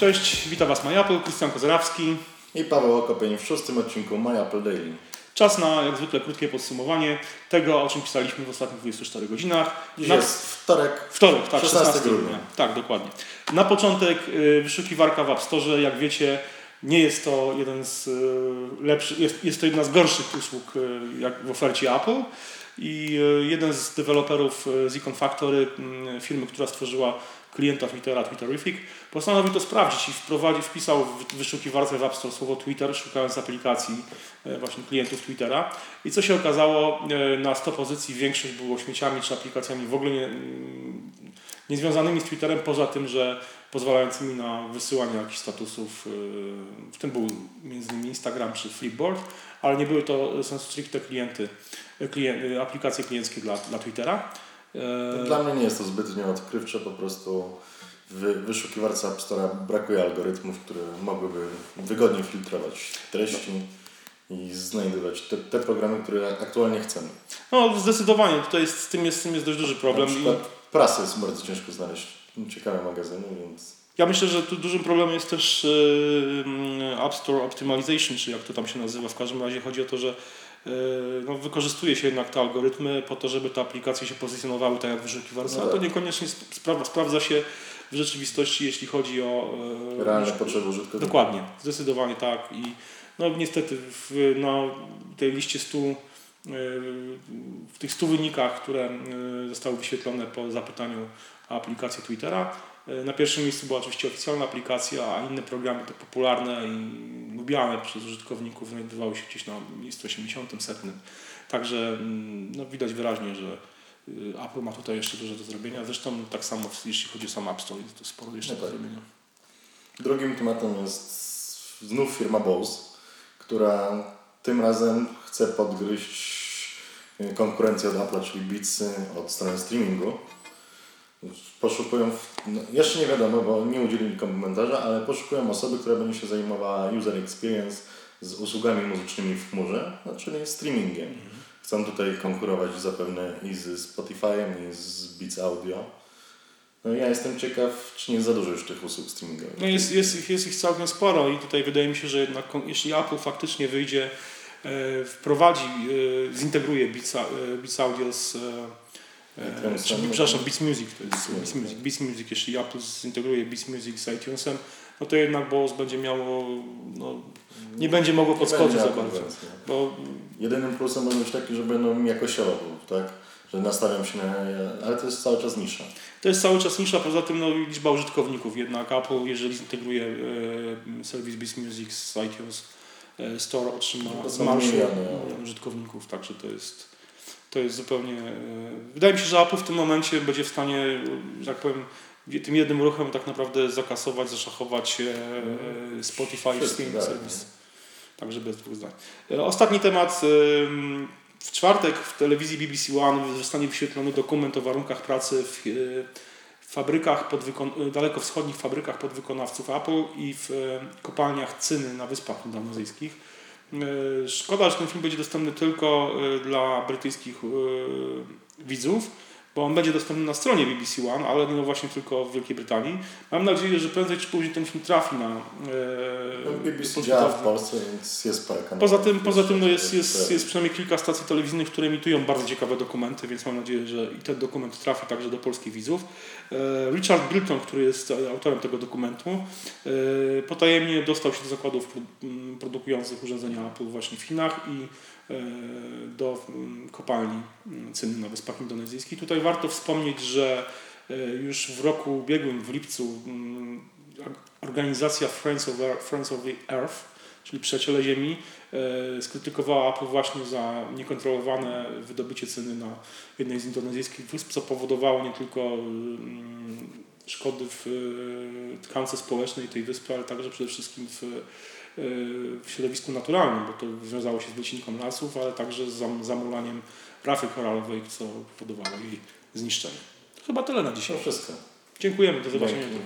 Cześć, witam Was MyApple, Krystian Kozerawski. I Paweł Okopień w szóstym odcinku MyApple Daily. Czas na jak zwykle krótkie podsumowanie tego, o czym pisaliśmy w ostatnich 24 godzinach. Dziś na... jest wtorek, Wtorek, tak, 16 16 grudnia. Tak, dokładnie. Na początek y, wyszukiwarka w App Store, jak wiecie, nie jest to jeden z y, lepszych, jest, jest to jedna z gorszych usług y, jak w ofercie Apple. I y, jeden z deweloperów y, Zicon Factory, y, firmy, która stworzyła klienta Twittera, Twitterific, postanowił to sprawdzić i wprowadził, wpisał w wyszukiwarce w App Store słowo Twitter, szukając aplikacji e, właśnie klientów Twittera. I co się okazało, e, na 100 pozycji większość było śmieciami czy aplikacjami w ogóle nie, mm, niezwiązanymi z Twitterem, poza tym, że pozwalającymi na wysyłanie jakichś statusów. e, W tym był między innymi Instagram czy Flipboard, ale nie były to sensu stricte klienty, klien, e, aplikacje klienckie dla, dla Twittera. Dla mnie nie jest to zbytnio odkrywcze, po prostu w wyszukiwarce App Store'a brakuje algorytmów, które mogłyby wygodnie filtrować treści i znajdywać te, te programy, które aktualnie chcemy. No zdecydowanie, tutaj jest, z, tym jest, z tym jest dość duży problem. Na I przykład prasę jest bardzo ciężko znaleźć ciekawe magazyny, więc ja myślę, że tu dużym problemem jest też yy, App Store Optimization, czy jak to tam się nazywa. W każdym razie chodzi o to, że yy, no, wykorzystuje się jednak te algorytmy po to, żeby te aplikacje się pozycjonowały tak jak wyszukiwarce, No ale to tak. niekoniecznie spra- sprawdza się w rzeczywistości, jeśli chodzi o yy, realne potrzeby użytkownika. Dokładnie, zdecydowanie tak. I no niestety w, na tej liście 100, yy, w tych 100 wynikach, które yy, zostały wyświetlone po zapytaniu o aplikację Twittera, yy, na pierwszym miejscu była oczywiście oficjalna aplikacja, a inne programy te popularne i lubiane przez użytkowników znajdowały się gdzieś na miejscu 80, setnym. Także mm, no, widać wyraźnie, że yy, Apple ma tutaj jeszcze dużo do zrobienia. Zresztą tak samo jeśli chodzi o sam App Store, jest to sporo jeszcze No do tak. zrobienia. Drugim tematem jest znów firma Bose, która tym razem chce podgryźć konkurencję od Apple'a, czyli Beatsy od strony streamingu. Poszukują, no, jeszcze nie wiadomo, bo nie udzielili komentarza, ale poszukują osoby, która będzie się zajmowała user experience z usługami muzycznymi w chmurze, no, czyli streamingiem. Chcą tutaj konkurować zapewne i z Spotify'em, i z Beats Audio. No ja jestem ciekaw, czy nie za dużo już tych usług streamingowych. No jest, jest, ich- jest ich całkiem sporo i tutaj wydaje mi się, że jednak jeśli Apple faktycznie wyjdzie, e, wprowadzi, e, zintegruje Beats, e, Beats Audio z, e, iTunesem, czy, no to- przepraszam, Beats Music, to jest Beats Beats Music. Beats Music, jeśli Apple zintegruje Beats Music z iTunesem, no to jednak Bose będzie miało, no, nie będzie mogło podskoczyć będzie za bardzo, bo Jedynym plusem być taki, że będą jakościowo, tak? Że nastawiam się na... Ale to jest cały czas nisza. To jest cały czas nisza, poza tym no, liczba użytkowników. Jednak Apple, jeżeli zintegruje e, serwis Beats Music z iTunes e, Store, otrzyma To z marszu użytkowników, także to jest, to jest zupełnie... E, wydaje mi się, że Apple w tym momencie będzie w stanie, że tak powiem, tym jednym ruchem tak naprawdę zakasować, zaszachować e, Spotify, Wszystko, Steam, tak, serwis. Także bez dwóch zdań. E, Ostatni temat. em, W czwartek w telewizji BBC One zostanie wyświetlony dokument o warunkach pracy w fabrykach podwykon- dalekowschodnich fabrykach podwykonawców Apple i w kopalniach Cyny na Wyspach Indonezyjskich. E, Szkoda, że ten film będzie dostępny tylko e, dla brytyjskich e, widzów, bo on będzie dostępny na stronie BBC One, ale no właśnie tylko w Wielkiej Brytanii. Mam nadzieję, że prędzej czy później ten film trafi na e, No, BBC działa w. Polsce, więc jest parę kanałów. Poza tym, poza tym no jest, jest, jest przynajmniej kilka stacji telewizyjnych, które emitują bardzo ciekawe dokumenty, więc mam nadzieję, że i ten dokument trafi także do polskich widzów. E, Richard Bilton, który jest e, autorem tego dokumentu, potajemnie dostał się do zakładów pro- m, produkujących urządzenia Apple właśnie w Chinach i do m, kopalni m, cyny na Wyspach Indonezyjskich. Tutaj warto wspomnieć, że e, już w roku ubiegłym, w lipcu, m, organizacja Friends of, Friends of the Earth, czyli Przyjaciele Ziemi, e, skrytykowała Apple właśnie za niekontrolowane wydobycie cyny na jednej z indonezyjskich wysp, co powodowało nie tylko mm, szkody w e, tkance społecznej tej wyspy, ale także przede wszystkim w, e, w środowisku naturalnym, bo to wiązało się z wycinką lasów, ale także z zam- zamulaniem rafy koralowej, co powodowało jej zniszczenie. To chyba tyle na dzisiaj. To wszystko. Dziękujemy, do zobaczenia. Dzięki.